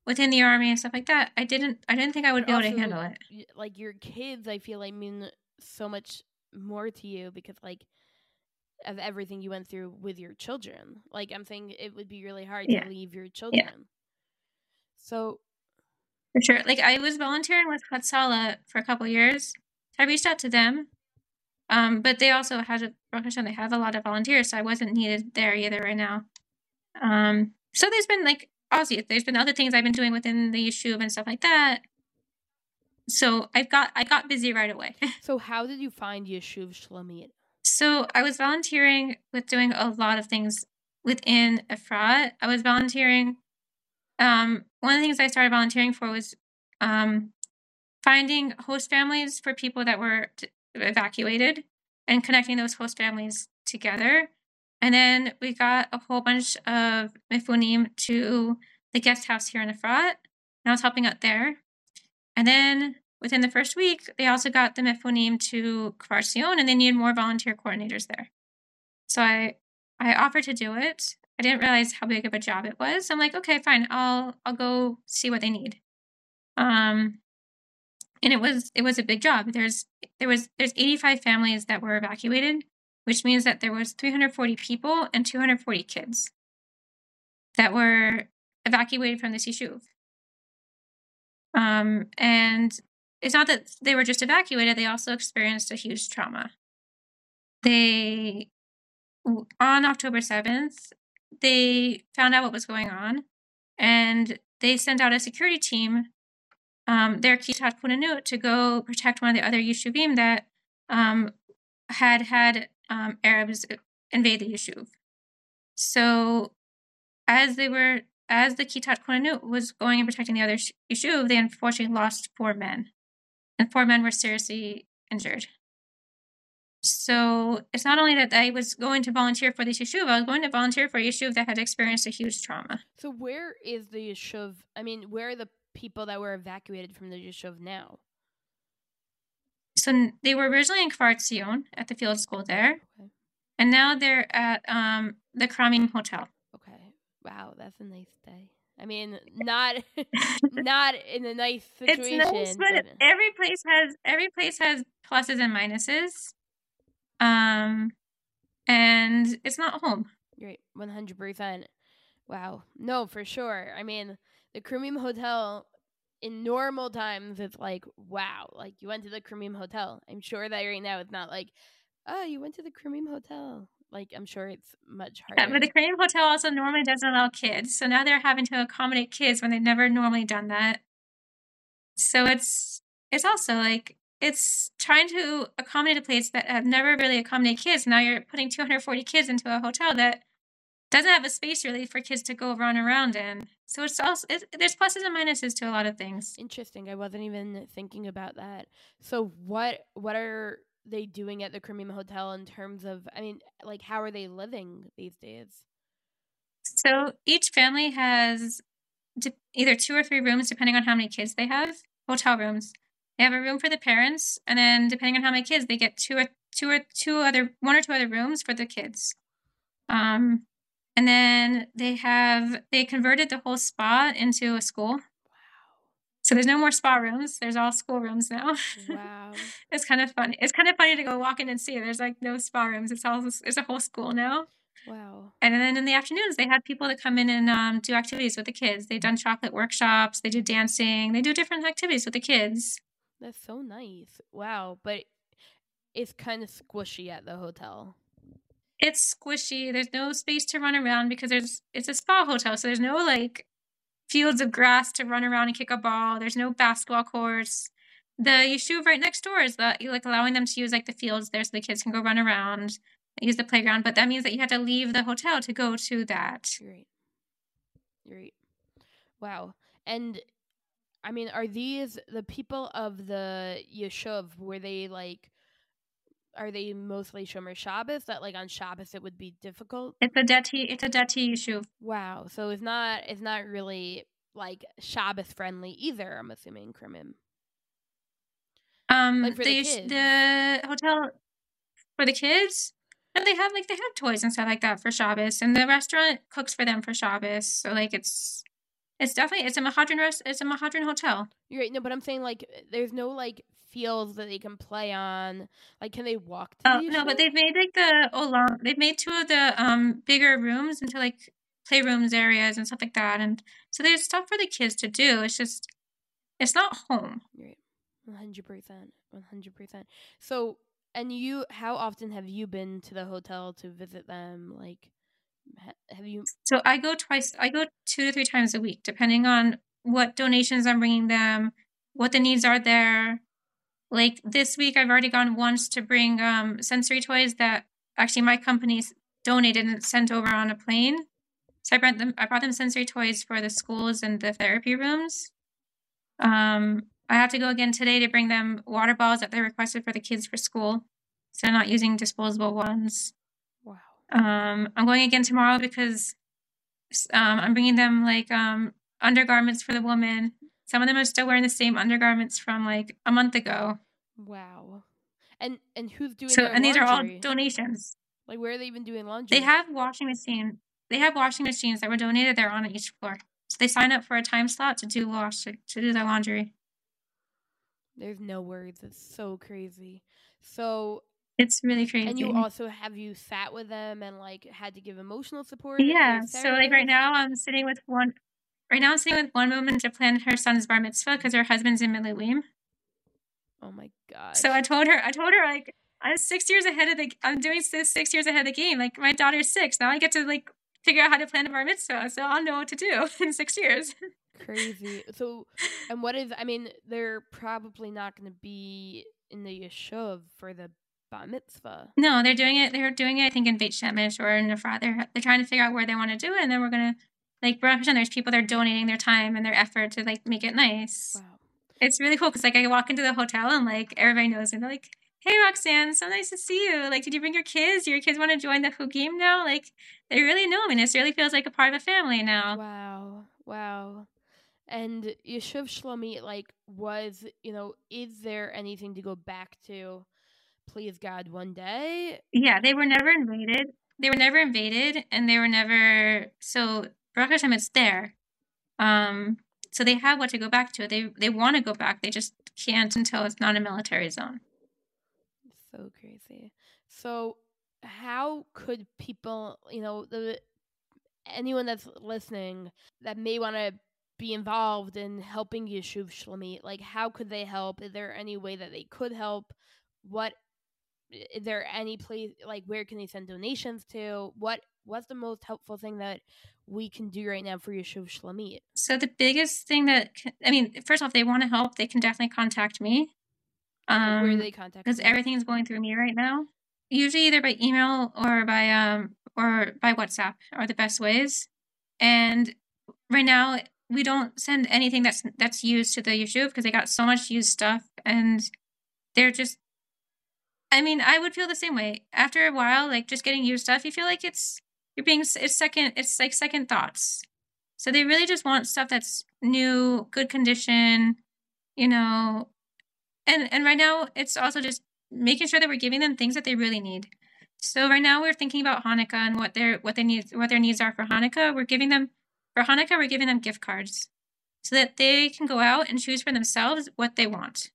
within the army and stuff like that, I didn't I didn't think I would be able to handle it. Like your kids, I feel like mean so much more to you because like of everything you went through with your children. Like I'm saying, it would be really hard Yeah. to leave your children. So For sure. Like I was volunteering with Hatsala for a couple years. I reached out to them. Um, but they also had Hashem, they have a lot of volunteers, so I wasn't needed there either right now. Um, so there's been like obviously there's been other things I've been doing within the yishuv and stuff like that. So I've got I got busy right away. so how did you find Yishuv Shlomit? So I was volunteering with doing a lot of things within Efrat. I was volunteering. Um, one of the things I started volunteering for was um, finding host families for people that were evacuated and connecting those host families together. And then we got a whole bunch of mifunim to the guest house here in Efrat, and I was helping out there. And then within the first week, they also got the Mifunim to Kfar Tzion, and they needed more volunteer coordinators there. So I I offered to do it. I didn't realize how big of a job it was. I'm like, okay, fine, I'll I'll go see what they need. Um, and it was it was a big job. There's there was there's 85 families that were evacuated, which means that there was 340 people and 240 kids that were evacuated from this yishuv. Um, and it's not that they were just evacuated, they also experienced a huge trauma. They, on October 7th, they found out what was going on and they sent out a security team, um, their Kitat Konenut, to go protect one of the other Yishuvim that um, had had um, Arabs invade the Yishuv. So, as they were as the Kitat Konenut was going and protecting the other sh- Yishuv, they unfortunately lost four men. And four men were seriously injured. So it's not only that I was going to volunteer for this Yishuv, I was going to volunteer for a Yishuv that had experienced a huge trauma. So where is the Yishuv? I mean, where are the people that were evacuated from the Yishuv now? So they were originally in Kfar Tzion at the field school there, Okay. and now they're at um, the Kramim Hotel. Okay. Wow, that's a nice day. I mean, not not in a nice situation. It's nice, but every place has every place has pluses and minuses. Um, and it's not home. Right, one hundred percent. Wow, no, for sure. I mean, the Kramim Hotel in normal times, it's like wow, like you went to the Kramim Hotel. I'm sure that right now it's not like, oh, you went to the Kramim Hotel. Like I'm sure it's much harder. Yeah, but the Kramim hotel also normally doesn't allow kids, so now they're having to accommodate kids when they've never normally done that. So it's it's also like it's trying to accommodate a place that have never really accommodated kids. Now you're putting 240 kids into a hotel that doesn't have a space really for kids to go run around in. So it's also there's pluses and minuses to a lot of things. Interesting. I wasn't even thinking about that. So what what are they doing at the Kramim Hotel in terms of I mean, like how are they living these days? So each family has either two or three rooms depending on how many kids they have, hotel rooms. They have a room for the parents and then depending on how many kids, they get two or two or two other one or two other rooms for the kids. Um and then they have they converted the whole spa into a school. Wow. So there's no more spa rooms. There's all school rooms now. Wow. it's kind of funny. It's kind of funny to go walk in and see. There's like no spa rooms. It's all it's a whole school now. Wow. And then in the afternoons, they had people that come in and um, do activities with the kids. They've done chocolate workshops. They do dancing. They do different activities with the kids. That's so nice. Wow. But it's kind of squishy at the hotel it's squishy. There's no space to run around because there's it's a spa hotel, so there's no like fields of grass to run around and kick a ball. There's no basketball courts. The yishuv right next door is that like allowing them to use like the fields there so the kids can go run around, use the playground. But that means that you have to leave the hotel to go to that. Right. Right. Wow. And I mean, are these the people of the yishuv? Were they like are they mostly Shomer Shabbos? That like on Shabbos it would be difficult. It's a dati. It's a dati yishuv. Wow. So it's not. It's not really like Shabbos friendly either. I'm assuming Kramim. Um, like the the, the hotel for the kids. And they have like they have toys and stuff like that for Shabbos, and the restaurant cooks for them for Shabbos. So like it's it's definitely it's a Mehadrin rest it's a Mehadrin hotel. You're right. No, but I'm saying like there's no like fields that they can play on. Like, can they walk? oh no, but they've made like the olam. They've made two of the um bigger rooms into like playrooms areas and stuff like that, and so there's stuff for the kids to do. It's just it's not home. Right. One hundred percent. One hundred percent. So, and you, how often have you been to the hotel to visit them? Like, have you? So I go twice. I go two to three times a week, depending on what donations I'm bringing them, what the needs are there, like this week, I've already gone once to bring um, sensory toys that actually my company donated and sent over on a plane. So I brought them. I brought them sensory toys for the schools and the therapy rooms. Um, I have to go again today to bring them water bottles that they requested for the kids for school, so I'm not using disposable ones. Um, I'm going again tomorrow because um, I'm bringing them like um, undergarments for the woman some of them are still wearing the same undergarments from like a month ago. Wow. And and who's doing so? and laundry? these are all donations. Like where are they even doing laundry? They have washing machine. They have washing machines that were donated. They're on each floor. So they sign up for a time slot to do wash to, to do their laundry. There's no words. It's so crazy. So it's really crazy. And you also have you sat with them and like had to give emotional support? Yeah. So like right now I'm sitting with one Right now, I'm sitting with one woman to plan her son's bar mitzvah because her husband's in Miluim. Oh my god! So I told her, I told her like I'm six years ahead of the. I'm doing this six years ahead of the game. Like my daughter's six now. I get to like figure out how to plan a bar mitzvah, so I'll know what to do in six years. Crazy. So, and what is? I mean, they're probably not going to be in the yishuv for the bar mitzvah. No, they're doing it. They're doing it. I think in Beit Shemesh or in Efrat. They're they're trying to figure out where they want to do it, and then we're gonna like there's people that are donating their time and their effort to like make it nice. Wow. It's really cool because like I walk into the hotel and like everybody knows me. They're like, "Hey, Roxanne, so nice to see you. Like, did you bring your kids? Do your kids want to join the game now?" Like, they really know me. And it really feels like a part of a family now. Wow, wow. And Yishuv Shlomit, like, was you know, is there anything to go back to? Please God, one day. Yeah, they were never invaded. They were never invaded, and they were never so Baruch Hashem, it's there. Um, so they have what to go back to. They they want to go back. They just can't until it's not a military zone. So crazy. So how could people, you know, the anyone that's listening that may want to be involved in helping Yishuv Shlomit, like how could they help? Is there any way that they could help? What is there any place like where can they send donations to? What what's the most helpful thing that we can do right now for Yishuv Shlomit? So the biggest thing that I mean, first off, they want to help, they can definitely contact me. Um, Where do they contact? because you? everything's going through me right now. Usually either by email or by um or by WhatsApp are the best ways. And right now we don't send anything that's that's used to the yishuv because they got so much used stuff and they're just I mean, I would feel the same way. After a while, like just getting used stuff, you feel like it's you're being it's second it's like second thoughts. So they really just want stuff that's new, good condition, you know. And and right now it's also just making sure that we're giving them things that they really need. So right now we're thinking about Hanukkah and what their what they need what their needs are for Hanukkah. We're giving them for Hanukkah we're giving them gift cards so that they can go out and choose for themselves what they want.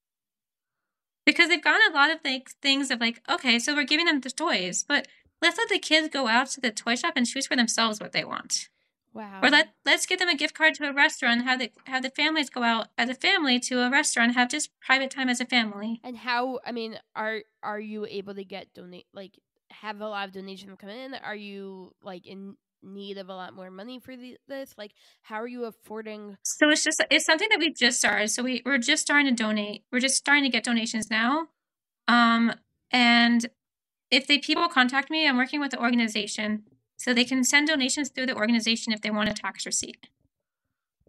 Because they've gotten a lot of like things of like, okay, so we're giving them the toys, but let's let the kids go out to the toy shop and choose for themselves what they want. wow. Or let let's give them a gift card to a restaurant and have the have the families go out as a family to a restaurant have just private time as a family. And how? I mean, are are you able to get donate like have a lot of donations come in? Are you like in need of a lot more money for the, this? Like, how are you affording? So it's just it's something that we've just started. So we we're just starting to donate. We're just starting to get donations now. Um and if they people contact me, I'm working with the organization. So they can send donations through the organization if they want a tax receipt.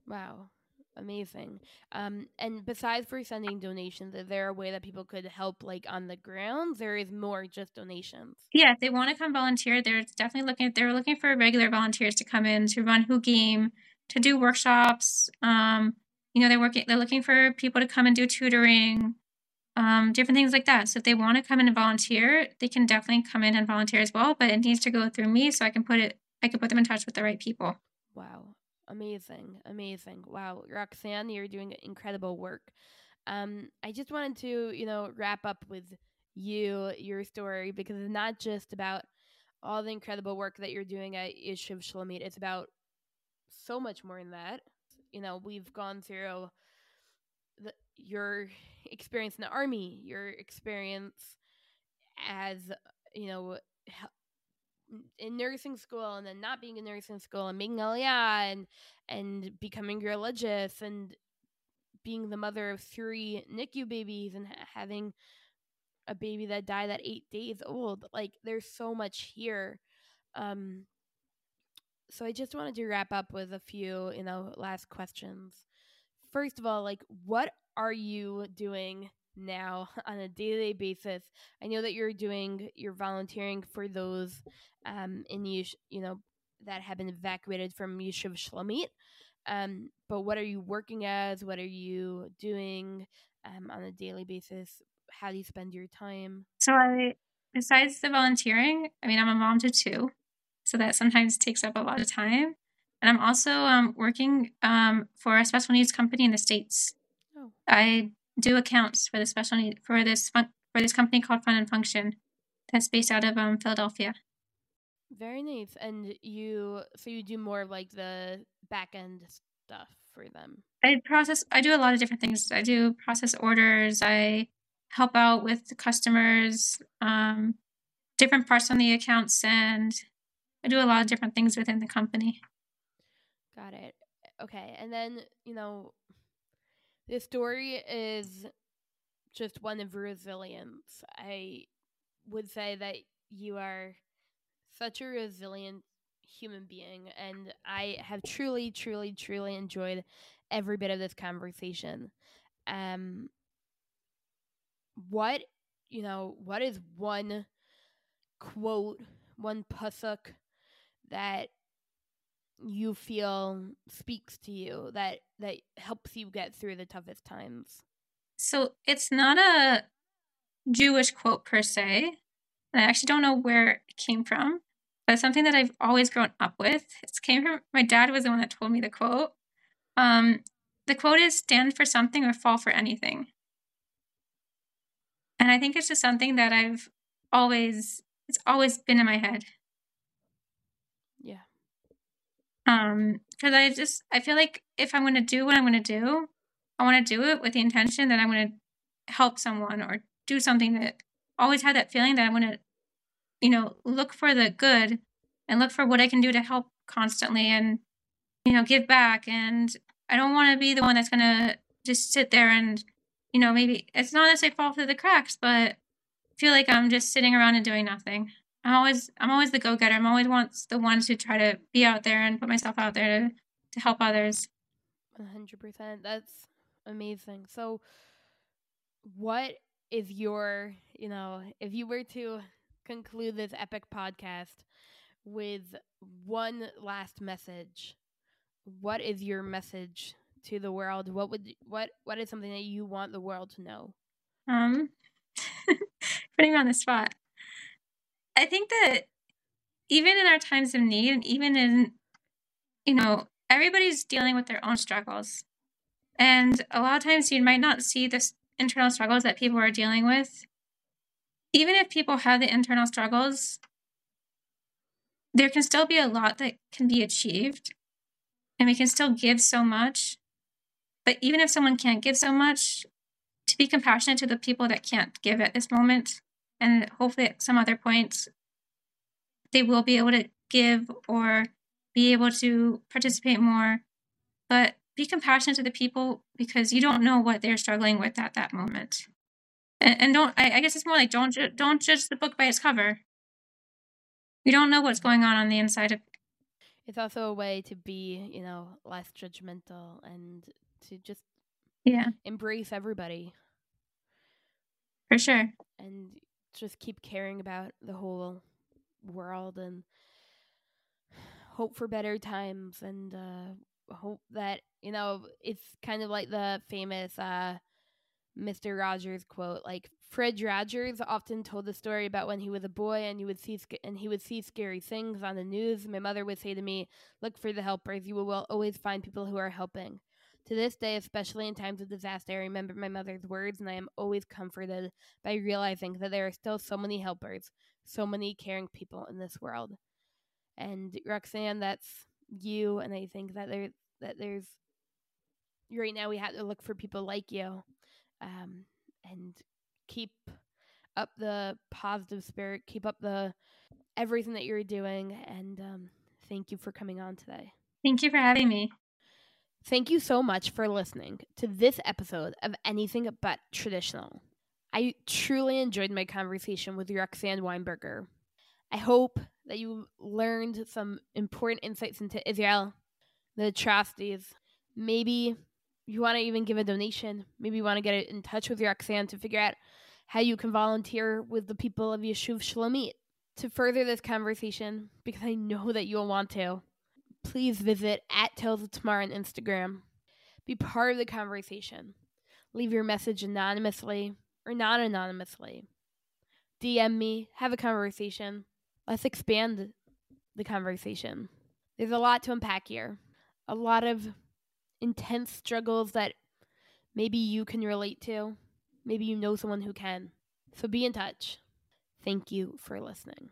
Wow, amazing. Um, and besides for sending donations, is there a way that people could help like on the ground? There is more just donations. Yeah, if they want to come volunteer, they're definitely looking they're looking for regular volunteers to come in to run Who Game, to do workshops. Um, you know, they're working they're looking for people to come and do tutoring, um, different things like that. So if they want to come in and volunteer, they can definitely come in and volunteer as well. But it needs to go through me so I can put it I can put them in touch with the right people. Wow. Amazing. Amazing. Wow. Roxanne, you're doing incredible work. Um, I just wanted to, you know, wrap up with you, your story, because it's not just about all the incredible work that you're doing at Yishuv Shlomit. It's about so much more than that. You know, we've gone through the, your experience in the army, your experience as, you know, in nursing school and then not being in nursing school and being Aliyah and and becoming religious and being the mother of three NICU babies and ha- having a baby that died at eight days old. Like there's so much here. Um so I just wanted to wrap up with a few, you know, last questions. First of all, like what are you doing now on a day-to-day basis? I know that you're doing you're volunteering for those um in Yesh- you know that have been evacuated from Yishuv Shlomit. Um, but what are you working as? What are you doing um, on a daily basis? How do you spend your time? So I besides the volunteering, I mean I'm a mom to two. So that sometimes takes up a lot of time. And I'm also um, working um, for a special needs company in the States. Oh. I do accounts for the special need for this fun, for this company called Fun and Function that's based out of um, Philadelphia. Very nice. And you, so you do more of like the back end stuff for them. I process. I do a lot of different things. I do process orders. I help out with the customers, um, different parts on the accounts, and I do a lot of different things within the company. Got it. Okay. And then, you know, this story is just one of resilience. I would say that you are such a resilient human being, and I have truly, truly, truly enjoyed every bit of this conversation. Um, what, you know, what is one quote, one pasuk that you feel speaks to you that that helps you get through the toughest times So it's not a Jewish quote per se. I actually don't know where it came from, but something that I've always grown up with. It came from my dad was the one that told me the quote. Um, the quote is stand for something or fall for anything. And I think it's just something that I've always it's always been in my head. yeah Um, because I just I feel like if I'm gonna do what I'm gonna do, I want to do it with the intention that I'm gonna help someone or do something that always had that feeling that I'm gonna, you know, look for the good and look for what I can do to help constantly and you know give back. And I don't want to be the one that's gonna just sit there and you know, maybe it's not necessarily fall through the cracks, but feel like I'm just sitting around and doing nothing. I'm always I'm always the go getter. I'm always wants the one to try to be out there and put myself out there to to help others. One hundred percent. That's amazing. So, what is your you know if you were to conclude this epic podcast with one last message, what is your message to the world? What would what what is something that you want the world to know? Um, putting me on the spot. I think that even in our times of need, and even in, you know, everybody's dealing with their own struggles. And a lot of times you might not see the internal struggles that people are dealing with. Even if people have the internal struggles, there can still be a lot that can be achieved. And we can still give so much. But even if someone can't give so much, to be compassionate to the people that can't give at this moment and hopefully at some other point they will be able to give or be able to participate more. But be compassionate to the people because you don't know what they're struggling with at that moment. And, and don't I, I, guess it's more like don't ju- don't judge the book by its cover. You don't know what's going on on the inside of it's also a way to be you know less judgmental and to just yeah. embrace everybody. For sure. And just keep caring about the whole world and hope for better times and uh, hope that you know it's kind of like the famous uh, Mr. Rogers quote like Fred Rogers often told the story about when he was a boy and he would see and he would see scary things on the news. My mother would say to me, "Look for the helpers. You will always find people who are helping." To this day, especially in times of disaster, I remember my mother's words, and I am always comforted by realizing that there are still so many helpers, so many caring people in this world. And Roxanne, that's you, and I think that there that there's right now we have to look for people like you, um, and keep up the positive spirit, keep up the everything that you're doing, and um, thank you for coming on today. Thank you for having me. Thank you so much for listening to this episode of Anything But Traditional. I truly enjoyed my conversation with Roxanne Weinberger. I hope that you learned some important insights into Israel, the atrocities. Maybe you want to even give a donation. Maybe you want to get in touch with Roxanne to figure out how you can volunteer with the people of Yishuv Shlomit to further this conversation because I know that you'll want to please visit at Tales of Tamar on Instagram. Be part of the conversation. Leave your message anonymously or not anonymously. DM me, have a conversation. Let's expand the conversation. There's a lot to unpack here. A lot of intense struggles that maybe you can relate to. Maybe you know someone who can. So be in touch. Thank you for listening.